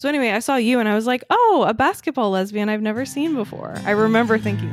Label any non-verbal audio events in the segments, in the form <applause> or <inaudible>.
So anyway, I saw you and I was like, "Oh, a basketball lesbian I've never seen before." I remember thinking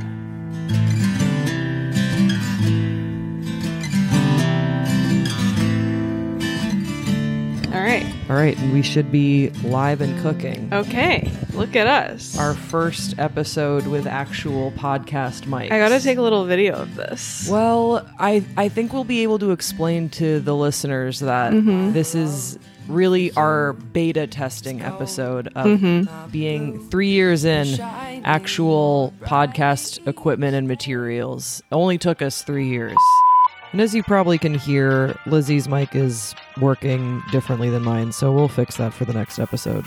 right. All right, and we should be live and cooking. Okay. Look at us. Our first episode with actual podcast mics. I got to take a little video of this. Well, I I think we'll be able to explain to the listeners that Mm-hmm. this is really our beta testing episode of Mm-hmm. being 3 years in actual podcast equipment and materials. Only took us 3 years. And as you probably can hear, Lizzie's mic is working differently than mine, so we'll fix that for the next episode.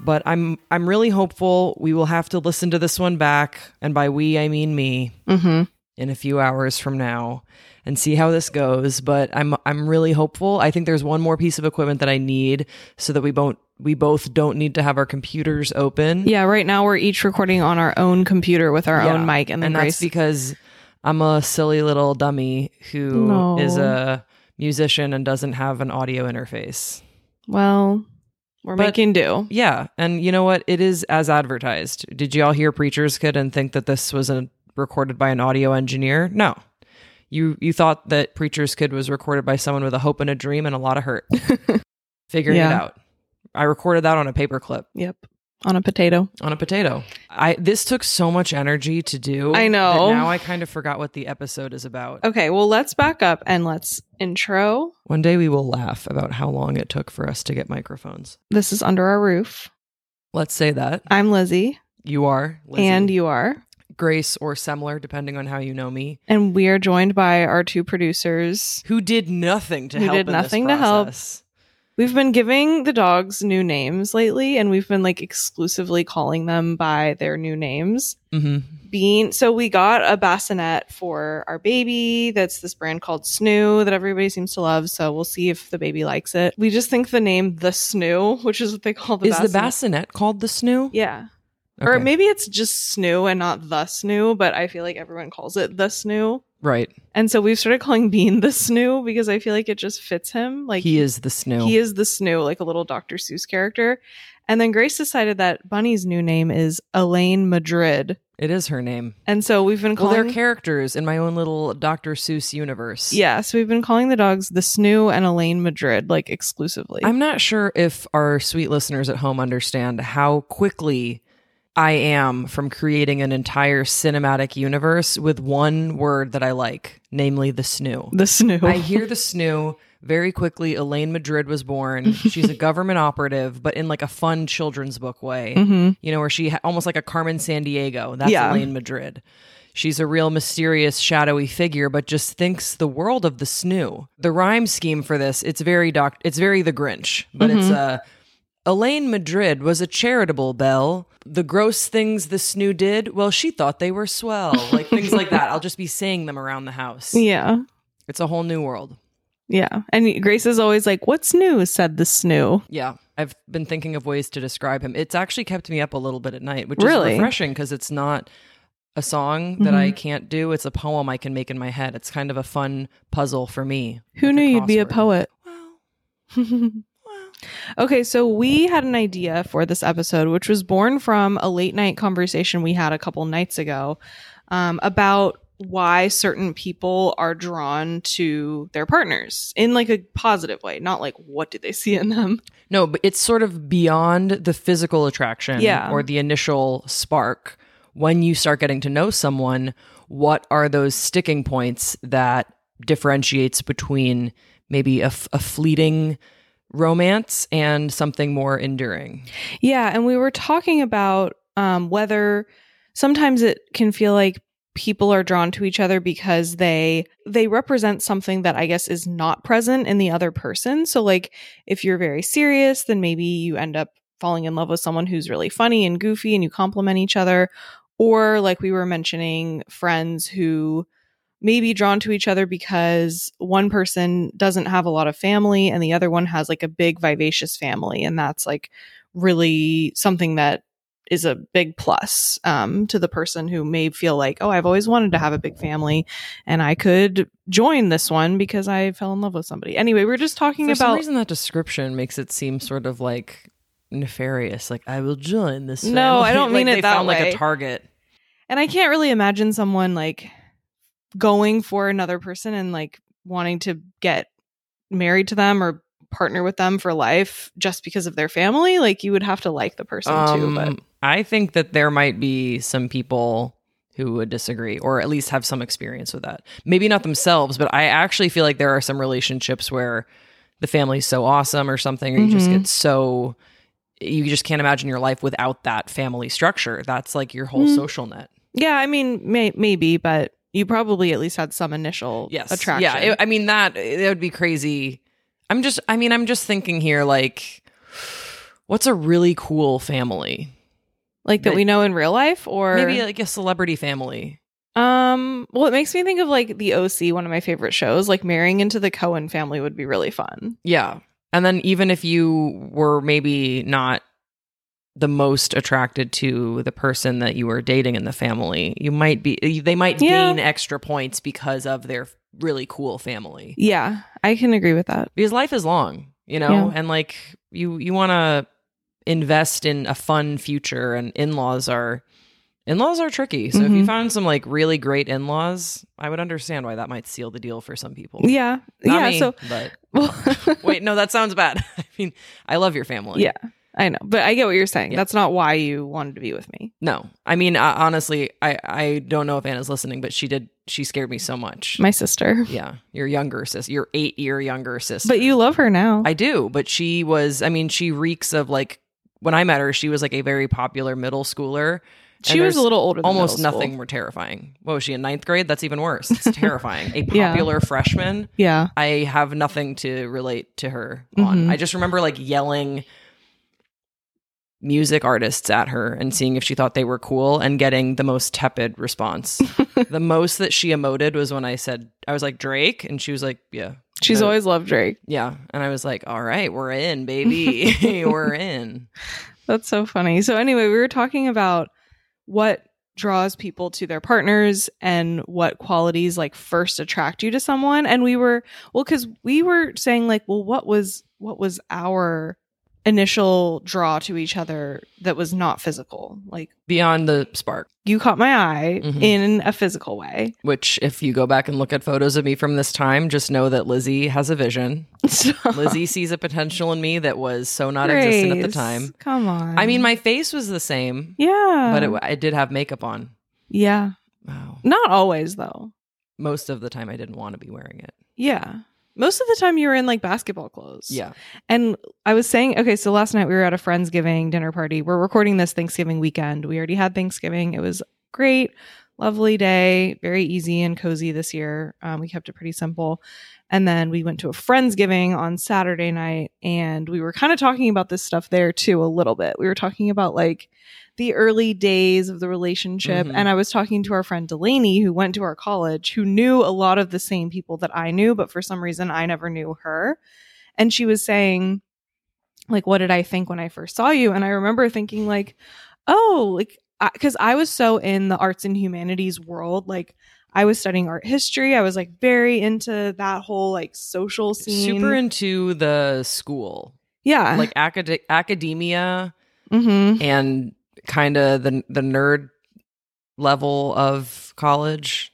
But I'm I'm really hopeful we will have to listen to this one back, and by we I mean me Mm-hmm. in a few hours from now and see how this goes. But I'm I'm really hopeful. I think there's one more piece of equipment that I need so that we both we both don't need to have our computers open. Yeah, right now we're each recording on our own computer with our Yeah. own mic, and then that's Grace. because I'm a silly little dummy who is No. a musician and doesn't have an audio interface. well, we're But- making do. Yeah, and you know what? It is as advertised. Did y'all hear Preacher's Kid and think that this was a, recorded by an audio engineer? No. You you thought that Preacher's Kid was recorded by someone with a hope and a dream and a lot of hurt. <laughs> Figuring it out. I recorded that on a paperclip Yep, on a potato. on a potato. I this took so much energy to do. I know. Now I kind of forgot what the episode is about. Okay, well, let's back up and let's intro. One day we will laugh about how long it took for us to get microphones. This is under our roof. Let's say that. I'm Lizzie, You are Lizzie. and you are. Grace or Semler, depending on how you know me. And we are joined by our two producers. who did nothing to Who help did in nothing to help. We've been giving the dogs new names lately, and we've been like exclusively calling them by their new names. Mhm. Bean. So we got a bassinet for our baby. That's this brand called Snoo that everybody seems to love. So we'll see if the baby likes it. We just think the name the Snoo, <laughs> which is what they call the Is bassinet. the bassinet called the snoo? Yeah. Or maybe it's just Snoo and not the Snoo, but I feel like everyone calls it the Snoo. Right. And so we've started calling Bean the Snoo because I feel like it just fits him. Like he is the snoo. he is the Snoo, like a little Dr. Seuss character. And then Grace decided that Bunny's new name is Elaine Madrid. it is her name. And so we've been calling they're characters in my own little Dr. Seuss universe. Yeah, so we've been calling the dogs the Snoo and Elaine Madrid, like exclusively. I'm not sure if our sweet listeners at home understand how quickly I am from creating an entire cinematic universe with one word that I like, namely the snoo. the Snoo. I hear the snoo very quickly. Elaine Madrid was born. She's a <laughs> government operative, but in like a fun children's book way. Mhm. You know, where she ha- almost like a Carmen Sandiego. That's Yeah. Elaine Madrid. She's a real mysterious, shadowy figure, but just thinks the world of the snoo. The rhyme scheme for this, it's very doc. It's very The Grinch, but it's uh, Elaine Madrid was a charitable belle. The gross things the snoo did, well, she thought they were swell. Like things like that. I'll just be saying them around the house. yeah. It's a whole new world. Yeah. And Grace is always like, What's new? said the Snoo. Yeah, I've been thinking of ways to describe him. It's actually kept me up a little bit at night, which Really? is refreshing because it's not a song that I mm-hmm. can't do. It's a poem I can make in my head. It's kind of a fun puzzle for me. Who like knew you'd be a poet? Well, <laughs> okay, so we had an idea for this episode, which was born from a late night conversation we had a couple nights ago um, about why certain people are drawn to their partners in like a positive way, not like what do they see in them. no, but it's sort of beyond the physical attraction Yeah. or the initial spark. When you start getting to know someone, what are those sticking points that differentiates between maybe a, f- a fleeting romance and something more enduring? Yeah, and we were talking about um, whether sometimes it can feel like people are drawn to each other because they they represent something that I guess is not present in the other person. So like if you're very serious, then maybe you end up falling in love with someone who's really funny and goofy and you complement each other. Or like we were mentioning friends who may be drawn to each other because one person doesn't have a lot of family and the other one has like a big vivacious family and that's like really something that is a big plus um, to the person who may feel like, oh, I've always wanted to have a big family, and I could join this one because I fell in love with somebody. Anyway, we are just talking For about reason, that description makes it seem sort of like nefarious. Like I will join this. No, I don't <laughs> mean Like, it they that found, Like a target. And I can't really imagine someone like going for another person and like wanting to get married to them or partner with them for life just because of their family. Like you would have to like the person too. But Um, I think that there might be some people who would disagree or at least have some experience with that. Maybe not themselves, but I actually feel like there are some relationships where the family's so awesome or something, or you just Mhm. get so you just can't imagine your life without that family structure. That's like your whole Mm. social net. yeah, I mean, may- maybe, but you probably at least had some initial Yes. attraction. Yeah. it- I mean that it would be crazy. I'm just I mean I'm just thinking here like what's a really cool family? like that that- we know in real life or Maybe like a celebrity family. um well it makes me think of like the OC one of my favorite shows like marrying into the Cohen family would be really fun. Yeah. And then even if you were maybe not the most attracted to the person that you were dating in the family, you might be they might Yeah. gain extra points because of their really cool family. Yeah, I can agree with that. Because life is long, you know, Yeah. and like you you want to invest in a fun future and in-laws are in-laws are tricky. So if you Mhm. found some like really great in-laws, I would understand why that might seal the deal for some people. Yeah. Not yeah, me, so but <laughs> well, Wait, no, that sounds bad. <laughs> I mean, I love your family. Yeah. I know, but I get what you're saying. Yeah. That's not why you wanted to be with me. No, I mean, uh, honestly, I I don't know if Anna's listening, but she did. She scared me so much. My sister. yeah, your younger sister, your eight year younger sister. But you love her now. I do, but she was. I mean, she reeks of like when I met her, she was like a very popular middle schooler. she was a little older than Almost nothing more terrifying. What was she in ninth grade? That's even worse. It's <laughs> terrifying. A Yeah. popular freshman. Yeah. I have nothing to relate to her on. Mhm. I just remember like yelling music artists at her and seeing if she thought they were cool and getting the most tepid response. <laughs> the most that she emoted was when I said I was like Drake and she was like, "Yeah." She's always loved Drake. Yeah, and I was like, "All right, we're in, baby. <laughs> <laughs> we're in." That's so funny. So anyway, we were talking about what draws people to their partners and what qualities like first attract you to someone and we were well cuz we were saying like well what was what was our initial draw to each other that was not physical like Beyond the spark, you caught my eye Mhm. in a physical way which if you go back and look at photos of me from this time, just know that Lizzie has a vision. <laughs> Lizzie sees a potential in me that was so not existent at the time. come on I mean, my face was the same, yeah but it, I did have makeup on. yeah Wow. not always though Most of the time, I didn't want to be wearing it. yeah most of the time you were in like basketball clothes Yeah. And I was saying, okay, so last night we were at a friend's giving dinner party. We're recording this Thanksgiving weekend. We already had Thanksgiving. It was great, lovely day, very easy and cozy this year. Um, we kept it pretty simple. And then we went to a Friendsgiving on Saturday night and we were kind of talking about this stuff there too, a little bit. We were talking about like the early days of the relationship. Mhm. And I was talking to our friend Delaney, who went to our college, who knew a lot of the same people that I knew, but for some reason I never knew her and she was saying like what did i think when i first saw you and i remember thinking like oh like because I, was so in the arts and humanities world like i was studying art history. I was like very into that whole like social scene. Super into the school, yeah. Like acad- academia mm-hmm. and kind of the the nerd level of college,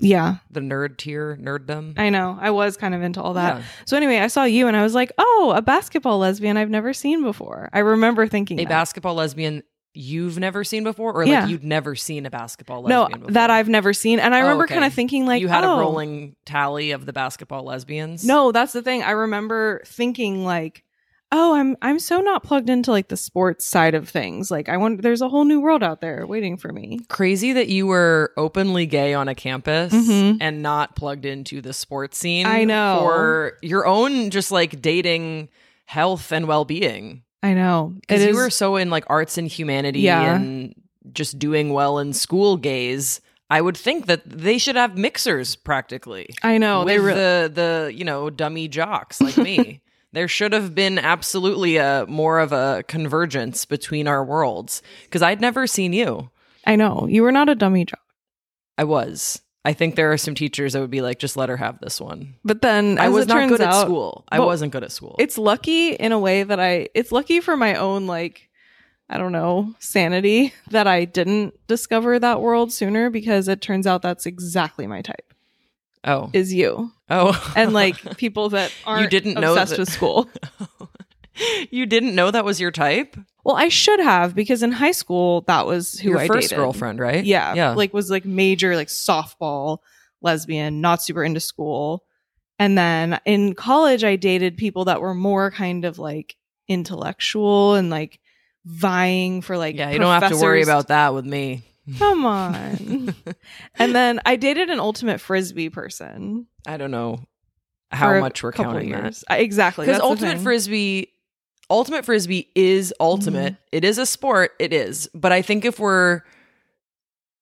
yeah. The nerd tier, nerddom. i know. I was kind of into all that. Yeah. so anyway i saw you and i was like oh a basketball lesbian i've never seen before. I remember thinking A that. basketball lesbian you've never seen before, or Yeah. like you'd never seen a basketball no lesbian before? that i've never seen and i Oh, remember okay. kind of thinking like you had oh, a rolling tally of the basketball lesbians. No, that's the thing. I remember thinking like, "Oh, I'm I'm so not plugged into like the sports side of things. Like I want there's a whole new world out there waiting for me." crazy that you were openly gay on a campus Mhm. and not plugged into the sports scene. I know. for your own just like dating health and well being. I know. Because you were so in like arts and humanity Yeah. and just doing well in school gaze. I would think that they should have mixers practically. I know. with They re- the the you know dummy jocks like me. <laughs> there should have been absolutely a more of a convergence between our worlds because I'd never seen you. I know. You were not a dummy jock. I was. I think there are some teachers that would be like, just let her have this one. But then I was not good at school. I wasn't good at school. It's lucky in a way that I it's lucky for my own like I don't know, sanity <laughs> that I didn't discover that world sooner because it turns out that's exactly my type. oh. Is you. oh. And like <laughs> people that aren't you didn't know obsessed that- with school. <laughs> <laughs> you didn't know that was your type? Well, I should have because in high school that was who your I first dated. girlfriend, right? Yeah, Yeah. Like was like major like softball lesbian, not super into school. And then in college I dated people that were more kind of like intellectual and like vying for like yeah, you don't have to worry about that with me. Come on. <laughs> and then I dated an ultimate frisbee person. I don't know how much we're counting that. years. I- Exactly. Because ultimate frisbee, ultimate frisbee is ultimate. Mm-hmm. It is a sport. It is. But I think if we're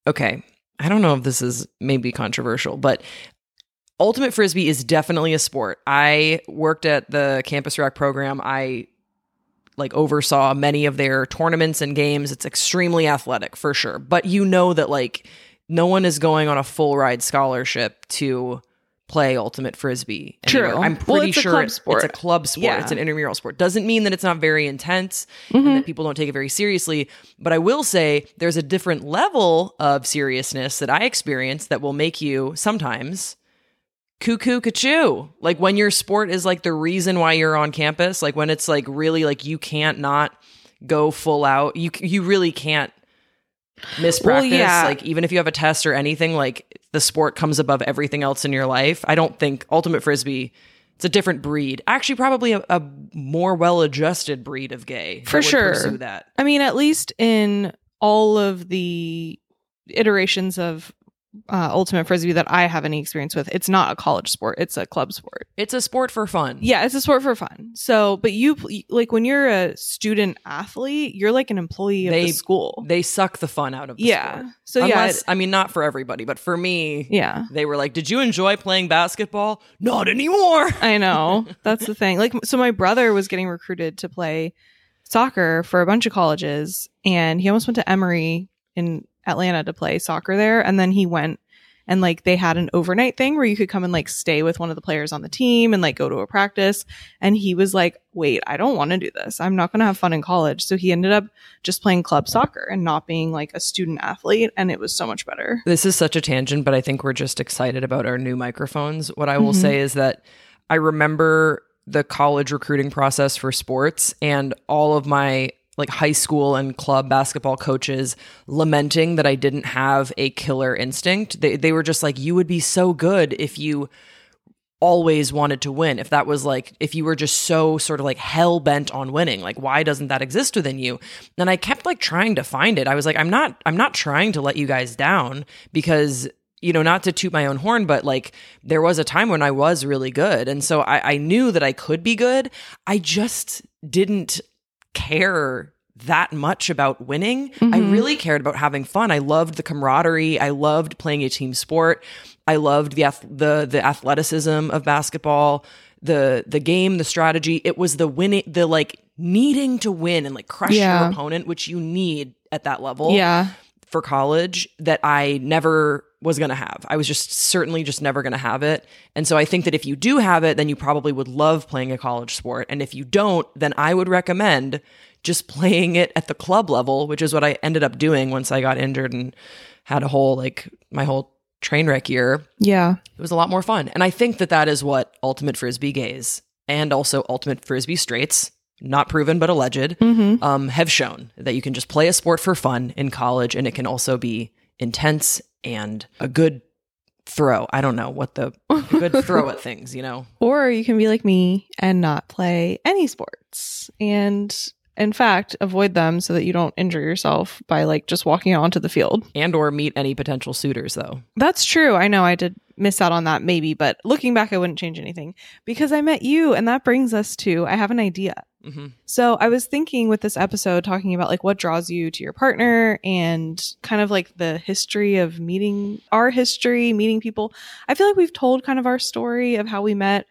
okay, I don't know if this is maybe controversial, but ultimate frisbee is definitely a sport. I worked at the campus rec program. I like oversaw many of their tournaments and games. It's extremely athletic for sure. But you know that like no one is going on a full ride scholarship to play ultimate frisbee. True. anywhere. I'm Well, pretty it's a sure club it- sport. it's a club sport. Yeah. It's an intramural sport. Doesn't mean that it's not very intense Mhm. and that people don't take it very seriously. But I will say there's a different level of seriousness that I experience that will make you sometimes cuckoo cachoo. Like when your sport is like the reason why you're on campus, like when it's like really like you can't not go full out. You you really can't miss Well, yeah. Like even if you have a test or anything, like the sport comes above everything else in your life. I don't think ultimate frisbee. It's a different breed. Actually, probably a, a more well-adjusted breed of gay. For sure. pursue that. I mean, at least in all of the iterations of uh, ultimate frisbee that I have any experience with, it's not a college sport; it's a club sport. It's a sport for fun. Yeah, it's a sport for fun. So, but you like when you're a student athlete, you're like an employee of They- the school. They suck the fun out of the yeah. sport. So yeah, Unless, it- I mean, not for everybody, but for me, yeah. they were like, "Did you enjoy playing basketball? Not anymore." <laughs> I know. That's the thing. Like, so my brother was getting recruited to play soccer for a bunch of colleges, and he almost went to Emory in Atlanta to play soccer there. And then he went and like they had an overnight thing where you could come and like stay with one of the players on the team and like go to a practice. And he was like, wait, I don't want to do this. I'm not going to have fun in college. So he ended up just playing club soccer and not being like a student athlete. And it was so much better. This is such a tangent, but I think we're just excited about our new microphones. What I will Mhm. say is that I remember the college recruiting process for sports and all of my like high school and club basketball coaches lamenting that I didn't have a killer instinct. They they were just like you would be so good if you always wanted to win. If that was like if you were just so sort of like hell bent on winning, like why doesn't that exist within you? And I kept like trying to find it. I was like I'm not I'm not trying to let you guys down because you know, not to toot my own horn, but like there was a time when I was really good. And so I, I knew that I could be good. I just didn't care that much about winning. I Mhm. really cared about having fun. I loved the camaraderie. I loved playing a team sport. I loved the the the athleticism of basketball, the the game, the strategy. It was the winning, the like needing to win and like crush Yeah. your opponent, which you need at that level Yeah. For college that I never was going to have. I was just certainly just never going to have it. And so I think that if you do have it, then you probably would love playing a college sport. And if you don't, then I would recommend just <laughs> playing it at the club level, which is what I ended up doing once I got injured and had a whole like my whole train wreck year. Yeah. It was a lot more fun. And I think that that is what ultimate frisbee gays and also ultimate frisbee straights, not proven but alleged, Mm-hmm. um, have shown that you can just play a sport for fun in college and it can also be intense and a good throw. I don't know what the good <laughs> throw at things, you know? Or you can be like me and not play any sports. And in fact, avoid them so that you don't injure yourself by like just walking out onto the field. And or meet any potential suitors though. That's true. I know I did miss out on that maybe, but looking back, I wouldn't change anything because I met you. And that brings us to I have an idea. hmm So I was thinking with this episode talking about like what draws you to your partner and kind of like the history of meeting our history, meeting people. I feel like we've told kind of our story of how we met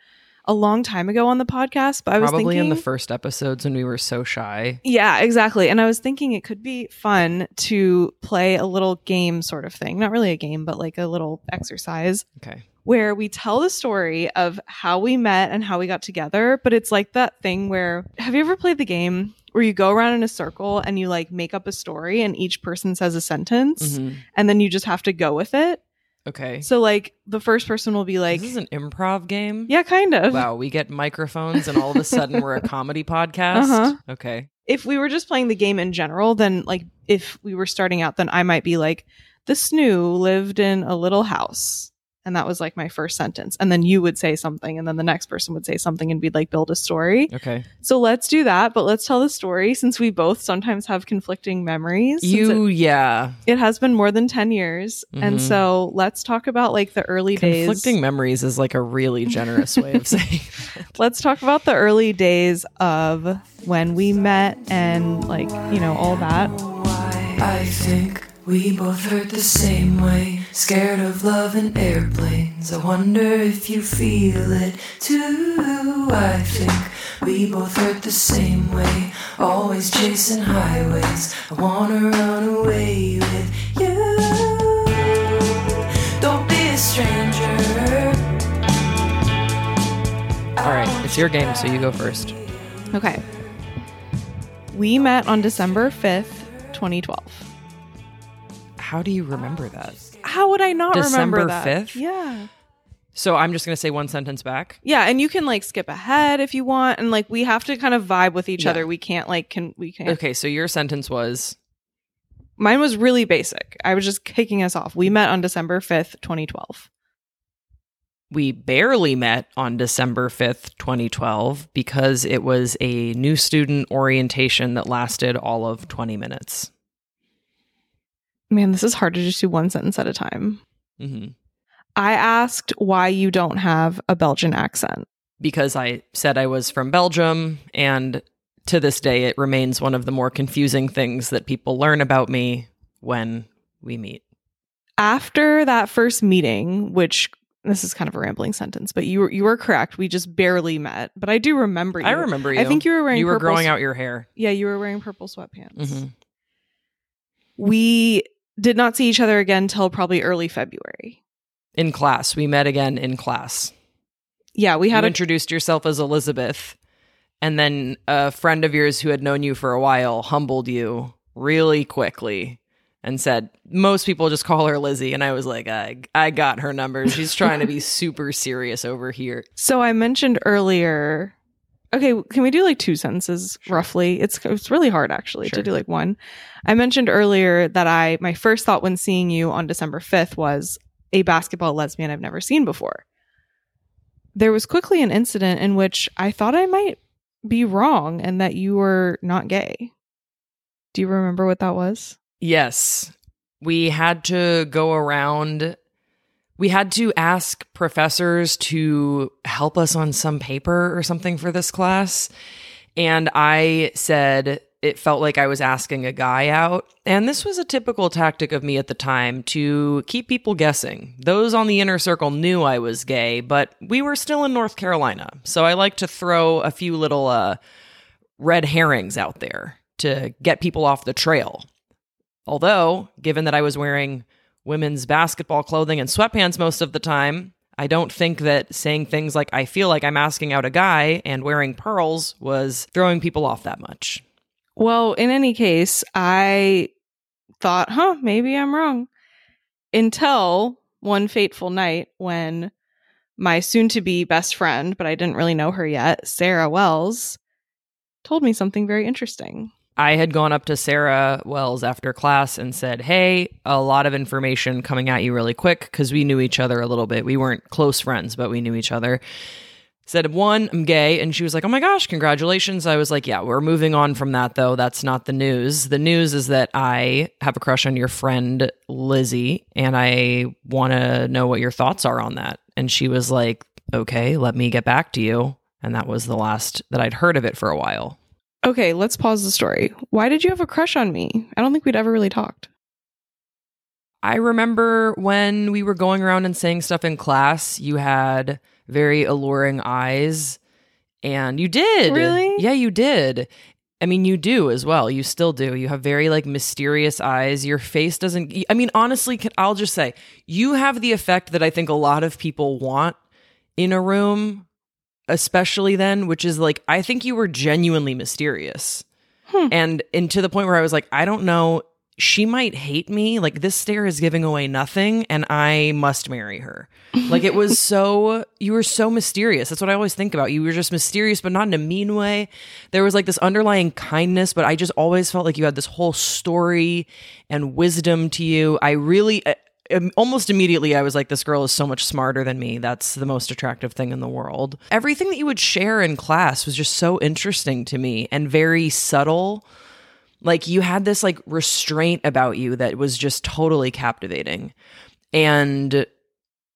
a long time ago on the podcast, but I was Probably thinking in the first episodes when we were so shy. Yeah, exactly. And I was thinking it could be fun to play a little game sort of thing. Not really a game, but like a little exercise Okay. where we tell the story of how we met and how we got together. But it's like that thing where have you ever played the game where you go around in a circle and you like make up a story and each person says a sentence Mhm. and then you just have to go with it? Okay. So like the first person will be like, this is an improv game. yeah, kind of. Wow, we get microphones and all of a sudden we're a <laughs> comedy podcast. Uh-huh. Okay. if we were just playing the game in general, then like if we were starting out, then I might be like, the snoo lived in a little house. And that was like my first sentence. And then you would say something, and then the next person would say something, and we'd like build a story. Okay. So let's do that, but let's tell the story since we both sometimes have conflicting memories. since You yeah. it, it has been more than 10 years. And Mhm. so let's talk about like the early days. Conflicting memories is like a really generous way of saying <laughs> that. Let's talk about the early days of when we met and like, you know, all that. I think we both hurt the same way. Scared of love and airplanes. I wonder if you feel it too. I think we both hurt the same way. Always chasing highways. I wanna run away with you. Don't be a stranger. All right, it's your game, so you go first. Okay. We met on December 5th, 2012. How do you remember oh, that? How would I not remember December that? 5th? Yeah. So I'm just going to say one sentence back. Yeah, and you can like skip ahead if you want and like we have to kind of vibe with each Yeah. other. We can't like can we can't. Okay, so your sentence was Mine was really basic. I was just kicking us off. We met on December 5th, 2012. we barely met on December 5th, 2012, because it was a new student orientation that lasted all of 20 minutes. Man, this is hard to just do one sentence at a time. hmm I asked why you don't have a Belgian accent. Because I said I was from Belgium, and to this day, it remains one of the more confusing things that people learn about me when we meet. after that first meeting, which this is kind of a rambling sentence, but you were you were correct. We just barely met, but I do remember you. I remember you. I think you were wearing you were growing s- out your hair. Yeah, you were wearing purple sweatpants. Mhm. We did not see each other again till probably early February. In class, we met again in class. Yeah, we you had a introduced yourself as Elizabeth, and then a friend of yours who had known you for a while humbled you really quickly and said, "Most people just call her Lizzie." And I was like, "I I got her number. She's trying to be <laughs> super serious over here." So I mentioned earlier. Okay, can we do like two sentences roughly? It's it's really hard actually Sure. to do like one. I mentioned earlier that I my first thought when seeing you on December 5th was a basketball lesbian I've never seen before. There was quickly an incident in which I thought I might be wrong and that you were not gay. Do you remember what that was? Yes. We had to go around. We had to ask professors to help us on some paper or something for this class. And I said it felt like I was asking a guy out. And this was a typical tactic of me at the time to keep people guessing. Those on the inner circle knew I was gay, but we were still in North Carolina. So I like to throw a few little uh, red herrings out there to get people off the trail. Although, given that I was wearing women's basketball clothing and sweatpants most of the time, I don't think that saying things like, I feel like I'm asking out a guy and wearing pearls was throwing people off that much. Well, in any case, I thought, huh, maybe I'm wrong. Until one fateful night when my soon to be best friend, but I didn't really know her yet, Sarah Wells, told me something very interesting. I had gone up to Sarah Wells after class and said, Hey, a lot of information coming at you really quick because we knew each other a little bit. We weren't close friends, but we knew each other. Said, One, I'm gay. And she was like, Oh my gosh, congratulations. I was like, Yeah, we're moving on from that though. That's not the news. The news is that I have a crush on your friend, Lizzie, and I want to know what your thoughts are on that. And she was like, Okay, let me get back to you. And that was the last that I'd heard of it for a while. Okay, let's pause the story. Why did you have a crush on me? I don't think we'd ever really talked. I remember when we were going around and saying stuff in class, you had very alluring eyes. And you did. Really? Yeah, you did. I mean, you do as well. You still do. You have very like mysterious eyes. Your face doesn't. I mean, honestly, I'll just say you have the effect that I think a lot of people want in a room, especially then, which is like I think you were genuinely mysterious, Hmm. and and to the point where I was like, I don't know. She might hate me. Like this stare is giving away nothing, and I must marry her. <laughs> Like it was so you were so mysterious. That's what I always think about. You were just mysterious, but not in a mean way. There was like this underlying kindness, but I just always felt like you had this whole story and wisdom to you. I really almost immediately I was like this girl is so much smarter than me. That's the most attractive thing in the world. Everything that you would share in class was just so interesting to me and very subtle like you had this like restraint about you that was just totally captivating and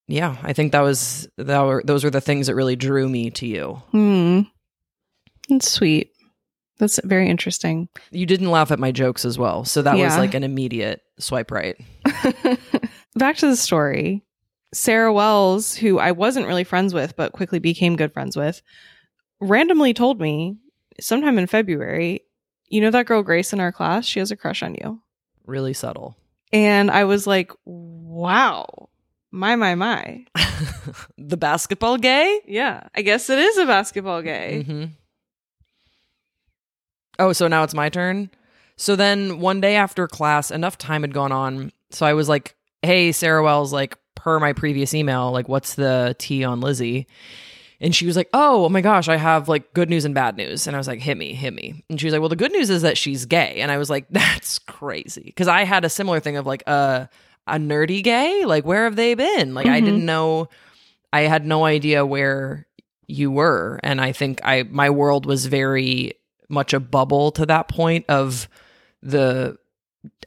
yeah i think that was that were those were the things that really drew me to you Hmm. That's sweet. That's very interesting. you didn't laugh at my jokes as well so that was like an immediate swipe right <laughs> Back to the story. Sarah Wells, who I wasn't really friends with, but quickly became good friends with, randomly told me sometime in February, you know that girl Grace in our class? She has a crush on you. really subtle And I was like, wow, my, my, my. <laughs> the basketball gay Yeah, I guess it is a basketball gay. hmm Oh, so now it's my turn. So then one day after class, enough time had gone on. So I was like, hey, Sarah Wells, like, per my previous email, like, what's the tea on Lizzie? And she was like, oh, oh my gosh, I have like good news and bad news. And I was like, hit me, hit me. And she was like, well, the good news is that she's gay. And I was like, <laughs> that's crazy. Cause I had a similar thing of like, uh, a nerdy gay? Like, where have they been? Like, I Mhm. didn't know, I had no idea where you were. And I think I, my world was very much a bubble to that point of the,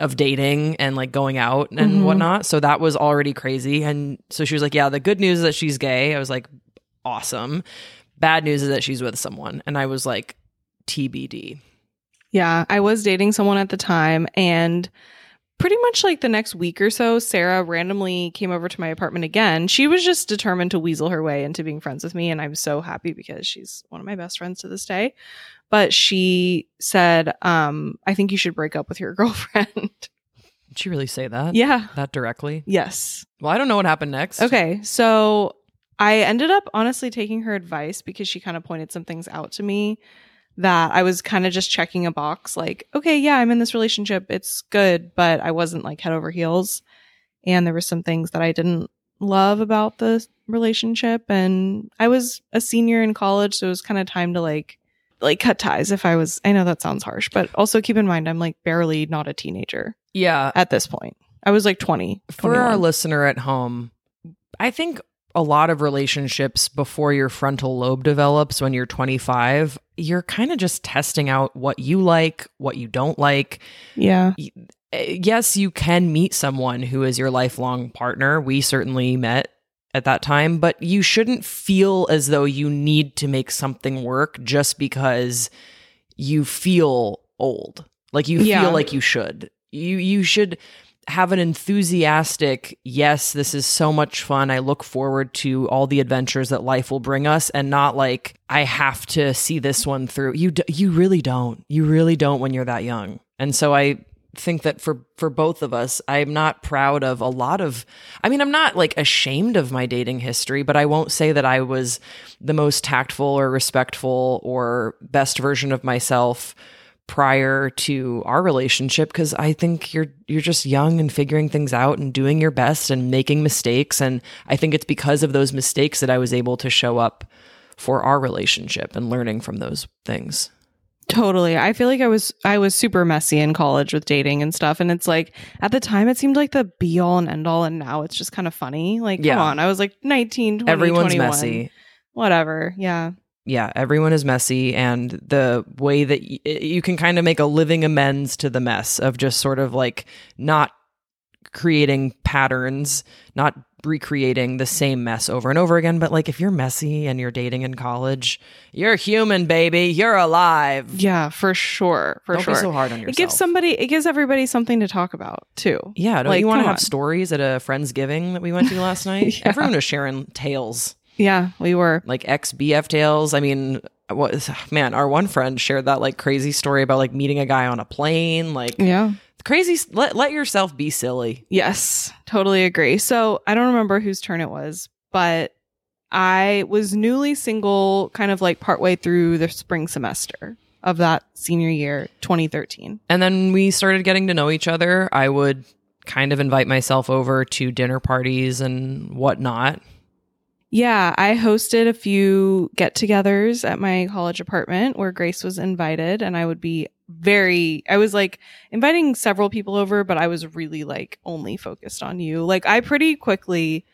of dating and like going out and Mhm. whatnot. So that was already crazy. And so she was like, yeah, the good news is that she's gay. I was like, awesome. Bad news is that she's with someone. And I was like, TBD. Yeah, I was dating someone at the time and pretty much like the next week or so, Sarah randomly came over to my apartment again. She was just determined to weasel her way into being friends with me and I'm so happy because she's one of my best friends to this day. But she said, um, I think you should break up with your <laughs> girlfriend. Did she really say that? yeah. That directly? Yes. Well, I don't know what happened next. Okay. So I ended up honestly taking her advice because she kind of pointed some things out to me that I was kind of just checking a box like, okay, yeah, I'm in this relationship. It's good, but I wasn't like head over heels. And there were some things that I didn't love about the relationship. And I was a senior in college, so it was kind of time to like, like cut ties if I was, I know that sounds harsh, but also keep in mind, I'm like barely not a teenager Yeah. at this point. I was like 20. For our listener at home, I think a lot of relationships before your frontal lobe develops when you're 25, you're kind of just testing out what you like, what you don't like. yeah. Eh, Yes, you can meet someone who is your lifelong partner. We certainly met at that time, but you shouldn't feel as though you need to make something work just because you feel old. Like you Yeah. feel like you should. You you should have an enthusiastic, yes, this is so much fun. I look forward to all the adventures that life will bring us and not like I have to see this one through. You d- you really don't. You really don't when you're that young. And so I think that for for both of us, I'm not proud of a lot of I mean, I'm not like ashamed of my dating history, but I won't say that I was the most tactful or respectful or best version of myself prior to our relationship because I think you're you're just young and figuring things out and doing your best and making mistakes and I think it's because of those mistakes that I was able to show up for our relationship and learning from those things. Totally. I feel like I was I was super messy in college with dating and stuff and it's like at the time it seemed like the be all and end all and now it's just kind of funny. Like Yeah. come on, I was like 19, 20, Everyone's 21. messy. Whatever. Yeah. yeah, everyone is messy, and the way that y- you can kind of make a living amends to the mess of just sort of like not creating patterns, not recreating the same mess over and over again. But like if you're messy and you're dating in college, you're human, baby. You're alive. Yeah, for sure. For Don't sure. be so hard on yourself. it gives somebody it gives everybody something to talk about too. yeah, don't like, you want to have stories at a friend's giving that we went to last <laughs> night? Yeah. Everyone was sharing tales. Yeah, we were. Like ex BF tales. I mean, what man, our one friend shared that like crazy story about like meeting a guy on a plane. Like, Yeah. Crazy. Let, let yourself be silly. Yes, totally agree. So I don't remember whose turn it was, but I was newly single kind of like partway through the spring semester of that senior year, 2013. And then we started getting to know each other. I would kind of invite myself over to dinner parties and whatnot. Yeah, I hosted a few get togethers at my college apartment where Grace was invited, and I would be very, I was like inviting several people over, but I was really like only focused on you. Like, I pretty quickly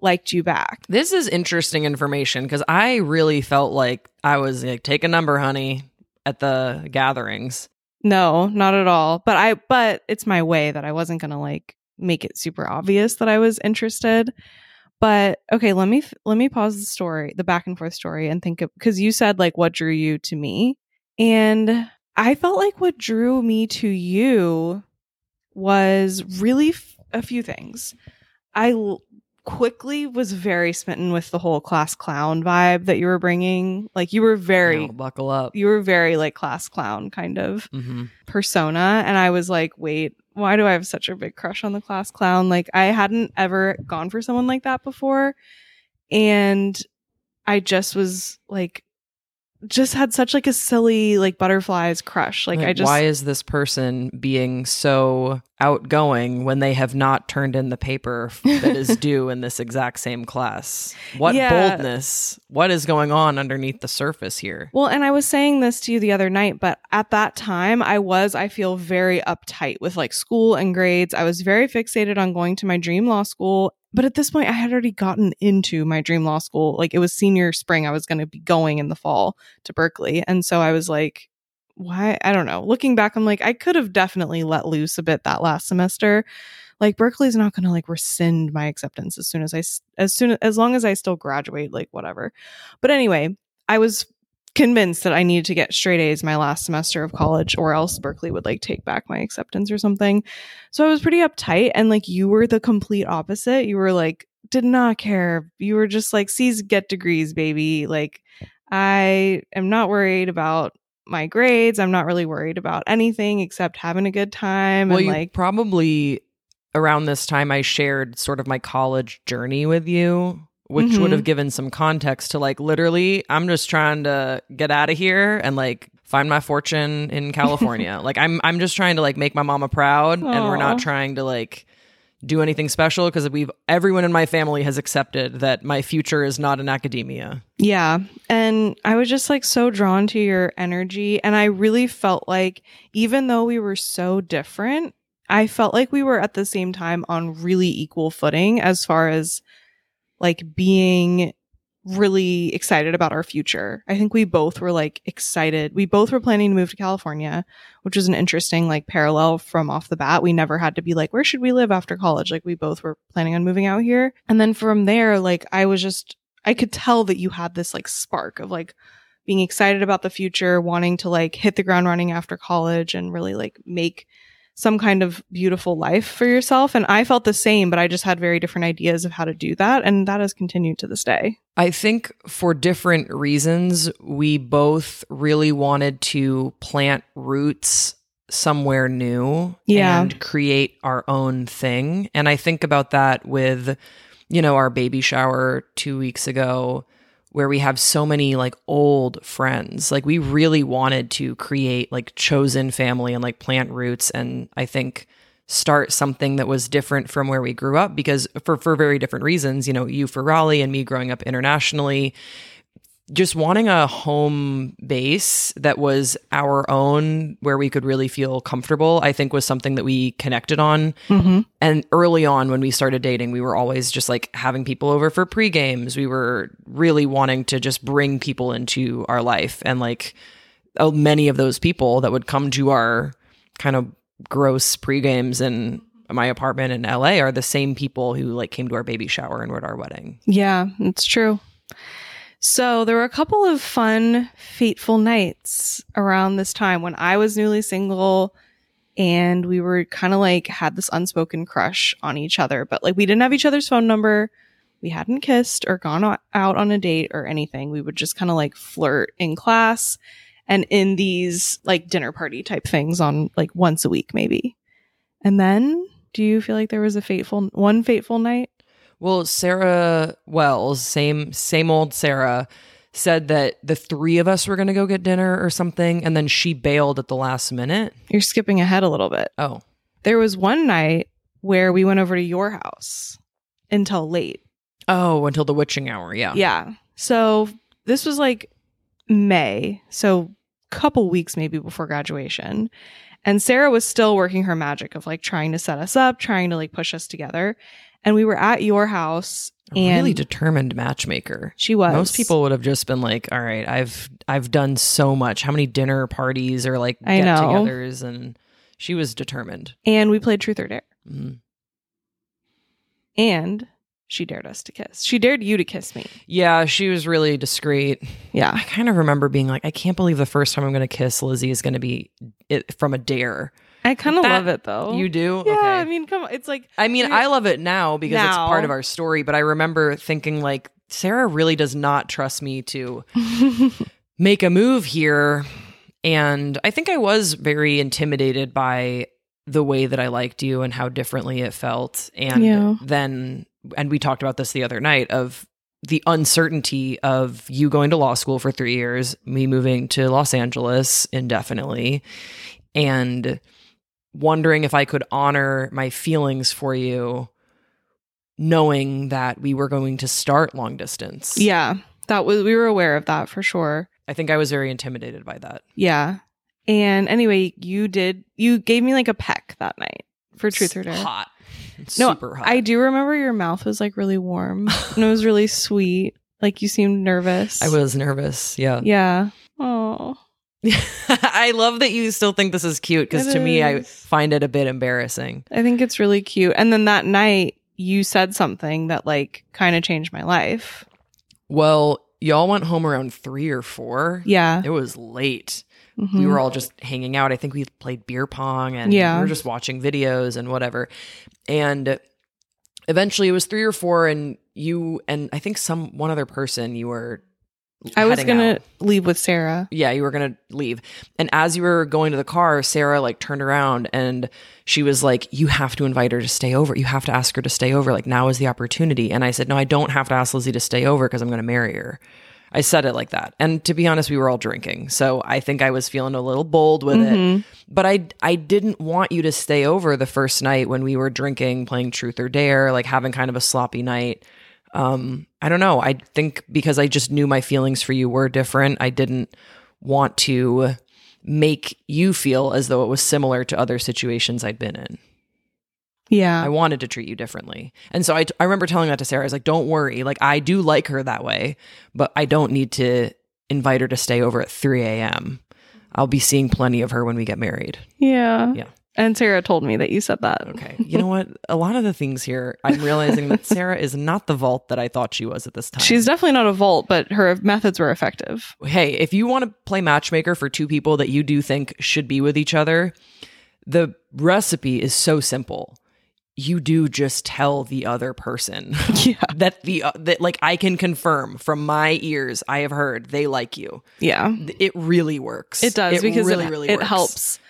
liked you back. This is interesting information because I really felt like I was like, take a number, honey, at the gatherings. No, not at all. But I, but it's my way that I wasn't going to like make it super obvious that I was interested. But okay, let me let me pause the story, the back and forth story, and think of because you said like what drew you to me, and I felt like what drew me to you was really f- a few things. I l- quickly was very smitten with the whole class clown vibe that you were bringing. Like you were very, buckle up. you were very like class clown kind of hmm persona and I was like, wait, why do I have such a big crush on the class clown? Like I hadn't ever gone for someone like that before. And I just was like just had such like a silly like butterflies crush. Like, I just why is this person being so outgoing when they have not turned in the paper that is <laughs> due in this exact same class? What Yeah. boldness? What is going on underneath the surface here? Well, and I was saying this to you the other night, but at that time, I was, I feel very uptight with like school and grades. I was very fixated on going to my dream law school. But at this point, I had already gotten into my dream law school. Like it was senior spring. I was going to be going in the fall to Berkeley. And so I was like, why? I don't know. Looking back, I'm like, I could have definitely let loose a bit that last semester. Like Berkeley's not going to like rescind my acceptance as soon as I, as soon as long as I still graduate, like whatever. But anyway, I was convinced that I needed to get straight A's my last semester of college or else Berkeley would like take back my acceptance or something. So I was pretty uptight and like you were the complete opposite. You were like did not care. You were just like C's get degrees, baby. Like I am not worried about my grades. I'm not really worried about anything except having a good time Well, and like probably around this time I shared sort of my college journey with you, which would Mhm. have given some context to like literally, I'm just trying to get out of here and like find my fortune in <laughs> California. like I'm I'm just trying to like make my mama proud, and we're not trying to like do anything special because we've everyone in my family has accepted that my future is not in academia. Yeah. And I was just like so drawn to your energy. And I really felt like, even though we were so different, I felt like we were at the same time on really equal footing as far as like being really excited about our future. I think we both were like excited. We both were planning to move to California, which was an interesting like parallel from off the bat. We never had to be like, where should we live after college? Like we both were planning on moving out here. And then from there, like I was just, I could tell that you had this like spark of like being excited about the future, wanting to like hit the ground running after college and really like make some kind of beautiful life for yourself. And I felt the same, but I just had very different ideas of how to do that. And that has continued to this day. I think for different reasons, we both really wanted to plant roots somewhere new Yeah. and create our own thing. And I think about that with, you know, our baby shower two weeks ago, where we have so many like old friends. Like we really wanted to create like chosen family and like plant roots. And I think start something that was different from where we grew up because for for very different reasons you know you for Raleigh and me growing up internationally just wanting a home base that was our own where we could really feel comfortable i think was something that we connected on Mm-hmm. and early on when we started dating we were always just like having people over for pre-games we were really wanting to just bring people into our life and like uh, many of those people that would come to our kind of gross pre-games in my apartment in LA are the same people who like came to our baby shower and were at our wedding. Yeah, it's true. So there were a couple of fun, fateful nights around this time when I was newly single and we were kind of like had this unspoken crush on each other, but like we didn't have each other's phone number. we hadn't kissed or gone out on a date or anything. We would just kind of like flirt in class and in these like dinner party type things on like once a week, maybe. And then do you feel like there was a fateful one fateful night? Well, Sarah Wells, same same old Sarah, said that the three of us were going to go get dinner or something, and then she bailed at the last minute. You're skipping ahead a little bit. Oh, There was one night where we went over to your house until late. oh, until the witching hour. Yeah, Yeah. So this was like May, so a couple weeks maybe before graduation. And Sarah was still working her magic of like trying to set us up, trying to like push us together. And we were at your house A and really determined matchmaker. she was Most people would have just been like, "All right, I've I've done so much. How many dinner parties or like I get-togethers?" And she was determined. and we played truth or dare. Mhm. And she dared us to kiss. She dared you to kiss me. Yeah, she was really discreet. Yeah. I kind of remember being like, "I can't believe the first time I'm going to kiss Lizzie is going to be it, from a dare." I kind of love it though. You do? Yeah, okay. I mean, come on. It's like I mean, I love it now because it's part of our story, but I remember thinking like Sarah really does not trust me to <laughs> make a move here. And I think I was very intimidated by the way that I liked you and how differently it felt. And Yeah. then, and we talked about this the other night of the uncertainty of you going to law school for three years, me moving to Los Angeles indefinitely, and wondering if I could honor my feelings for you, knowing that we were going to start long distance. yeah, that was we were aware of that for sure. I think I was very intimidated by that. Yeah. And anyway, you did you gave me like a peck that night for truth or dare. Hot. No, Super hot. I do remember your mouth was like really warm and it was really sweet. Like you seemed nervous. I was nervous. Yeah. Yeah. Oh. <laughs> I love that you still think this is cute because to me, I find it a bit embarrassing. I think it's really cute. And then that night you said something that like kind of changed my life. Well, y'all went home around three or four. Yeah. It was late. We Mhm. were all just hanging out. I think we played beer pong and Yeah. we were just watching videos and whatever. And eventually it was three or four, and you and I think some one other person you were. I was going out. to leave with Sarah. yeah, you were gonna leave. And as you were going to the car, Sarah like turned around and she was like, You have to invite her to stay over. You have to ask her to stay over. Like now is the opportunity. And I said, No, I don't have to ask Lizzie to stay over because I'm gonna marry her. I said it like that. And to be honest, we were all drinking. So I think I was feeling a little bold with Mm-hmm. it. But I I didn't want you to stay over the first night when we were drinking, playing truth or dare, like having kind of a sloppy night um i don't know. I think because i just knew my feelings for you were different i didn't want to make you feel as though it was similar to other situations i'd been in. Yeah. i wanted to treat you differently. And so I, I remember telling that to sarah. I was like don't worry. Like i do like her that way but i don't need to invite her to stay over at 3 a.m i'll be seeing plenty of her when we get married. Yeah. Yeah. And Sarah told me that you said that. okay you know what a lot of the things here i'm realizing that sarah is not the vault that i thought she was at this time She's definitely not a vault, but her methods were effective. hey, if you want to play matchmaker for two people that you do think should be with each other, the recipe is so simple. You do just tell the other person <laughs> Yeah. that the uh, that like I can confirm from my ears I have heard they like you. Yeah. It really works. It does because really it, really it works. helps.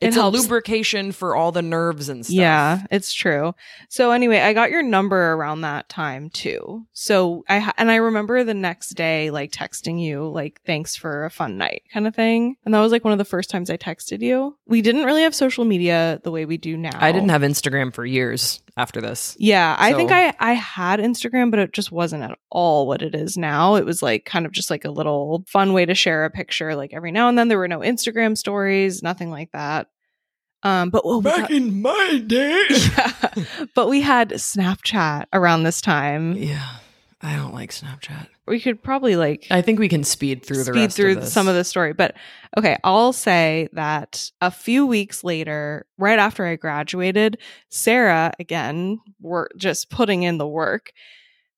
It's it a lubrication for all the nerves and stuff. Yeah, it's true. So anyway, I got your number around that time too. So I ha- and I remember the next day like texting you like thanks for a fun night kind of thing. And that was like one of the first times I texted you. We didn't really have social media the way we do now. I didn't have Instagram for years after this. Yeah, I think I I had Instagram, but it just wasn't at all what it is now. It was like kind of just like a little fun way to share a picture. Like every now and then, there were no Instagram stories, nothing like that. Um, but well, we got- in my day. <laughs> yeah, but we had Snapchat around this time. yeah. I don't like Snapchat. We could probably like I think we can speed through the speed rest through of this. some of the story. But okay, I'll say that a few weeks later, right after I graduated, Sarah again, were just putting in the work,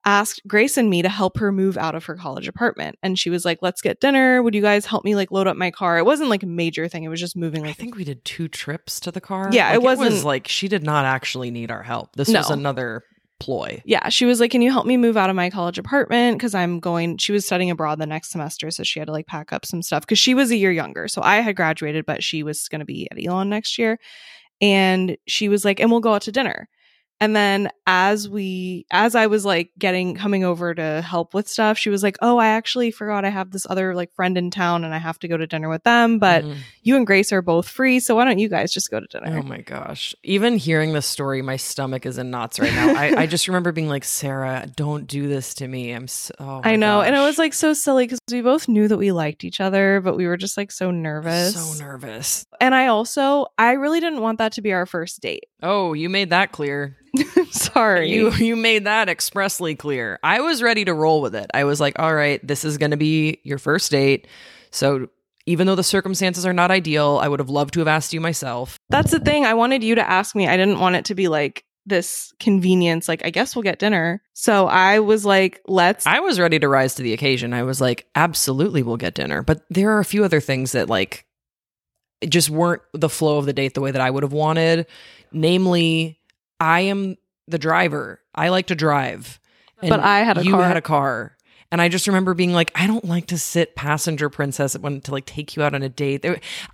asked Grace and me to help her move out of her college apartment. And she was like, let's get dinner. Would you guys help me like load up my car? It wasn't like a major thing. It was just moving I think we did two trips to the car. Yeah, it Like, was wasn't- like she did not actually need our help. This was another ploy. Yeah, she was like, "Can you help me move out of my college apartment because I'm going." She was studying abroad the next semester, so she had to like pack up some stuff because she was a year younger. So I had graduated, but she was going to be at Elon next year, and she was like, "And we'll go out to dinner." And then as we as I was like getting coming over to help with stuff, she was like, "Oh, I actually forgot I have this other like friend in town and I have to go to dinner with them, but Mhm. You and Grace are both free, so why don't you guys just go to dinner?" Oh my gosh. Even hearing this story, my stomach is in knots right now. I, I just remember being like, Sarah, don't do this to me. I'm so. oh I know, and it was like so silly because we both knew that we liked each other, but we were just like so nervous. so nervous. And I also, I really didn't want that to be our first date. Oh, you made that clear. <laughs> Sorry. You you made that expressly clear. I was ready to roll with it. I was like, all right, this is going to be your first date. So even though the circumstances are not ideal, I would have loved to have asked you myself. That's the thing. I wanted you to ask me. I didn't want it to be like this convenience, like, I guess we'll get dinner. So I was like, let's. I was ready to rise to the occasion. I was like, absolutely, we'll get dinner. But there are a few other things that like just weren't the flow of the date the way that I would have wanted. Namely, I am the driver. I like to drive. But I had a car. you car. had a car. And I just remember being like, I don't like to sit passenger princess when to like take you out on a date.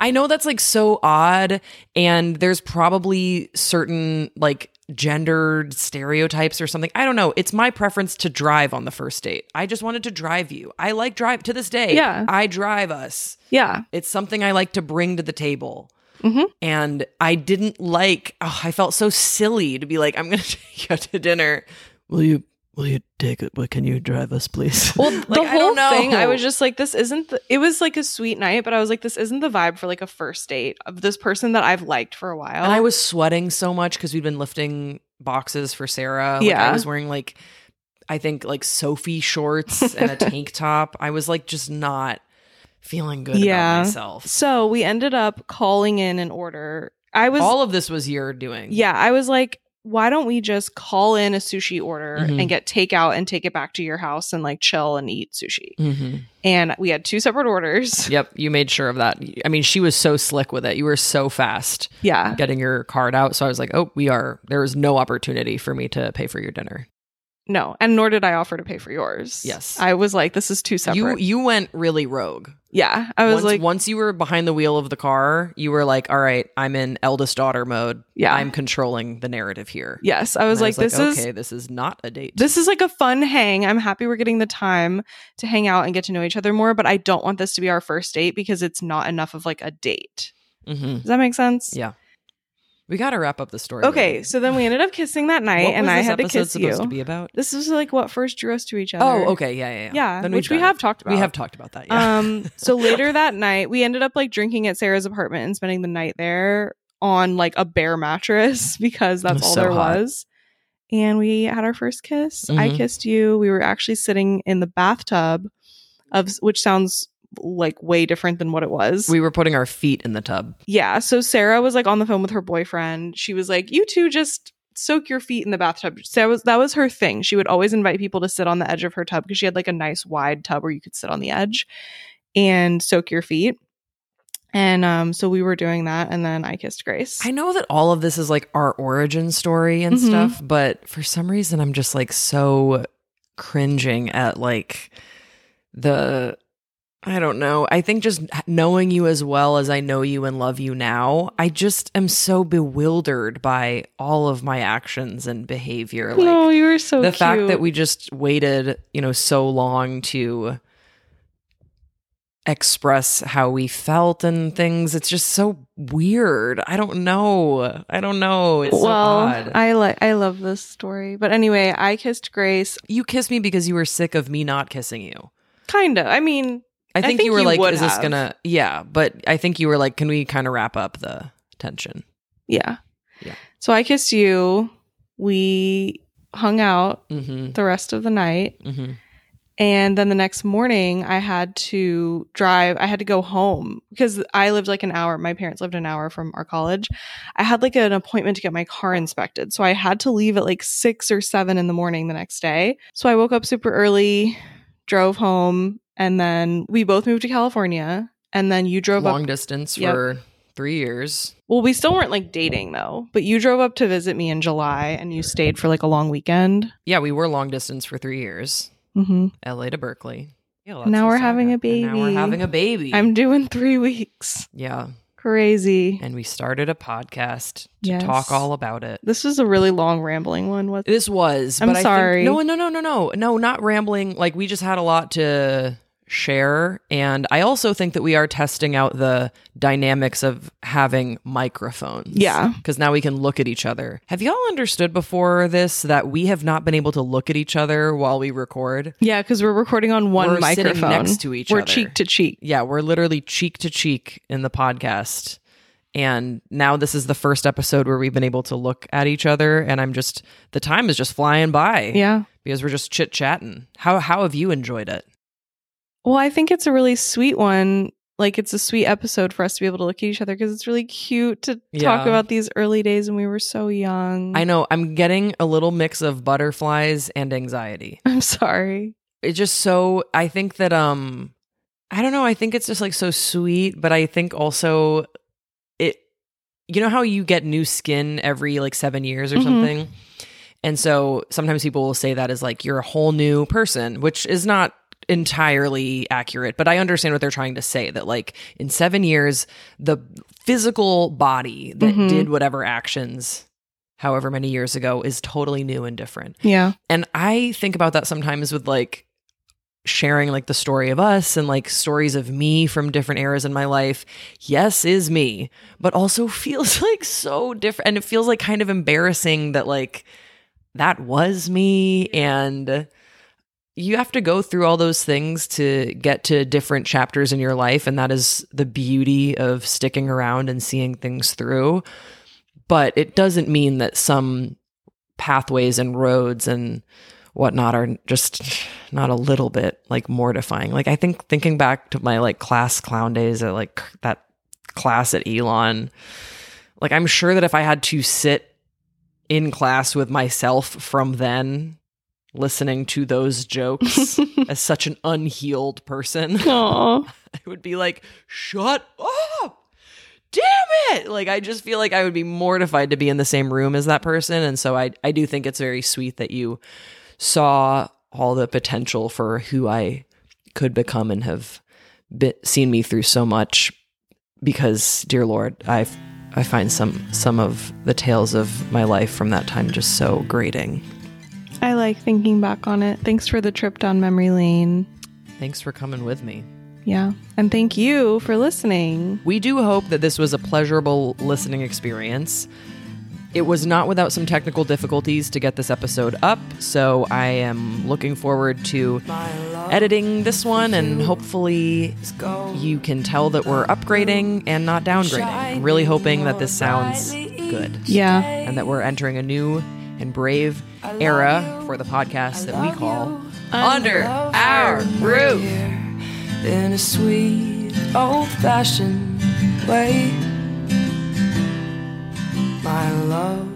I know that's like so odd, and there's probably certain like gendered stereotypes or something. I don't know. It's my preference to drive on the first date. I just wanted to drive you. I like drive to this day. Yeah. I drive us. yeah. It's something I like to bring to the table. Mhm. And I didn't like, oh, I felt so silly to be like, I'm going <laughs> to take you out to dinner. Will you, will you take it? But can you drive us, please? <laughs> Well, <laughs> Like, the whole don't thing, I was just like, this isn't, the, it was like a sweet night, but I was like, this isn't the vibe for like a first date of this person that I've liked for a while. and I was sweating so much because we'd been lifting boxes for Sarah. Like, Yeah. I was wearing like, I think like Soffe shorts and a <laughs> tank top. I was like just not feeling good Yeah. about myself. So we ended up calling in an order. I was, All of this was your doing. yeah, I was like, why don't we just call in a sushi order Mhm. and get takeout and take it back to your house and like chill and eat sushi? hmm And we had two separate orders. <laughs> Yep, you made sure of that. I mean, she was so slick with it. You were so fast Yeah. getting your card out. So I was like, oh, we are. There is no opportunity for me to pay for your dinner. No. And nor did I offer to pay for yours. Yes. I was like, this is too You separate. you went really rogue. yeah. I was once, like, once you were behind the wheel of the car, you were like, all right, I'm in eldest daughter mode. yeah. I'm controlling the narrative here. yes. I was like, this is. okay, this is not a date. This is like a fun hang. I'm happy we're getting the time to hang out and get to know each other more, but I don't want this to be our first date because it's not enough of like a date. hmm Does that make sense? Yeah. We got to wrap up the story. Okay, Lily. so then we ended up kissing that night, what and I this had to episode kiss supposed you. to be about? This is like what first drew us to each other. Oh, okay, yeah, yeah, yeah. Yeah, Then which we've we done have it. talked about. We have talked about that. Yeah. Um, so <laughs> later that night, we ended up like drinking at Sarah's apartment and spending the night there on like a bare mattress <laughs> because that's all so there hot. was. And we had our first kiss. I Mhm. kissed you. We were actually sitting in the bathtub of which sounds like way different than what it was. we were putting our feet in the tub. yeah. So Sarah was like on the phone with her boyfriend. She was like, "You two just soak your feet in the bathtub." So that was that was her thing. She would always invite people to sit on the edge of her tub because she had like a nice wide tub where you could sit on the edge and soak your feet. And um, so we were doing that, and then I kissed Grace. I know that all of this is like our origin story and Mhm. stuff, but for some reason I'm just like so cringing at like the I don't know. I think just knowing you as well as I know you and love you now, I just am so bewildered by all of my actions and behavior. Like no, you were so the cute. fact that we just waited, you know, so long to express how we felt and things. It's just so weird. I don't know. I don't know. It's so well, odd. I like I love this story, but anyway, I kissed Grace. you kissed me because you were sick of me not kissing you. Kinda. I mean, I think, think you were you like, is this gonna yeah, but I think you were like, can we kind of wrap up the tension? yeah, Yeah. So I kissed you. We hung out Mm-hmm. the rest of the night. Mm-hmm. And then the next morning, I had to drive. I had to go home because I lived like an hour. My parents lived an hour from our college. I had like an appointment to get my car inspected. So I had to leave at like six or seven in the morning the next day. So I woke up super early, drove home, and then we both moved to California. And then you drove Long up. distance Yep. for Three years. Well, we still weren't like dating though, but you drove up to visit me in July and you stayed for like a long weekend. Yeah, we were long distance for three years. Mm-hmm. LA to Berkeley. Yeah, Now we're having a And now we're baby. having a baby. I'm doing three weeks. yeah. Crazy. And we started a podcast to Yes. talk all about it. This is a really long rambling one. What? This was. I'm but I think- sorry. no, no, no, no, no, no. Not rambling. Like we just had a lot to share, and I also think that we are testing out the dynamics of having microphones. Yeah. because now we can look at each other. Have y'all understood before this that we have not been able to look at each other while we record? Yeah, because we're recording on one We're microphone next to each We're other. cheek to cheek. Yeah, we're literally cheek to cheek in the podcast. And now this is the first episode where we've been able to look at each other and I'm just the time is just flying by. Yeah. Because we're just chit chatting. How how have you enjoyed it? Well, I think it's a really sweet one. Like it's a sweet episode for us to be able to look at each other because it's really cute to talk about these early days when we were so young. I know I'm getting a little mix of butterflies and anxiety. <laughs> I'm sorry. It's just so I think that um I don't know, I think it's just like so sweet, but I think also it you know how you get new skin every like 7 years or Mhm. something? And so sometimes people will say that as like you're a whole new person, which is not entirely accurate, but I understand what they're trying to say that like in 7 years the physical body that Mhm. did whatever actions however many years ago is totally new and different. Yeah. And I think about that sometimes with like sharing like the story of us and like stories of me from different eras in my life. Yes, is me, but also <laughs> feels like so different. And it feels like kind of embarrassing that like that was me. And you have to go through all those things to get to different chapters in your life. And that is the beauty of sticking around and seeing things through. But it doesn't mean that some pathways and roads and whatnot are just not a little bit like mortifying. Like I think thinking back to my like class clown days at like that class at Elon, like I'm sure that if I had to sit in class with myself from then listening to those jokes <laughs> as such an unhealed person. <laughs> I would be like, shut up. Damn it. Like I just feel like I would be mortified to be in the same room as that person. And so I I do think it's very sweet that you saw all the potential for who I could become and have been, seen me through so much because dear lord i i find some some of the tales of my life from that time just so grating I like thinking back on it. Thanks for the trip down memory lane. thanks for coming with me Yeah. And thank you for listening. We do hope that this was a pleasurable listening experience. It was not without some technical difficulties to get this episode up, so I am looking forward to editing this one and hopefully you can tell that we're upgrading and not downgrading. I'm really hoping that this sounds good Yeah. and that we're entering a new and brave era for the podcast that we call Under Our Roof. in a sweet old fashioned way. My love you.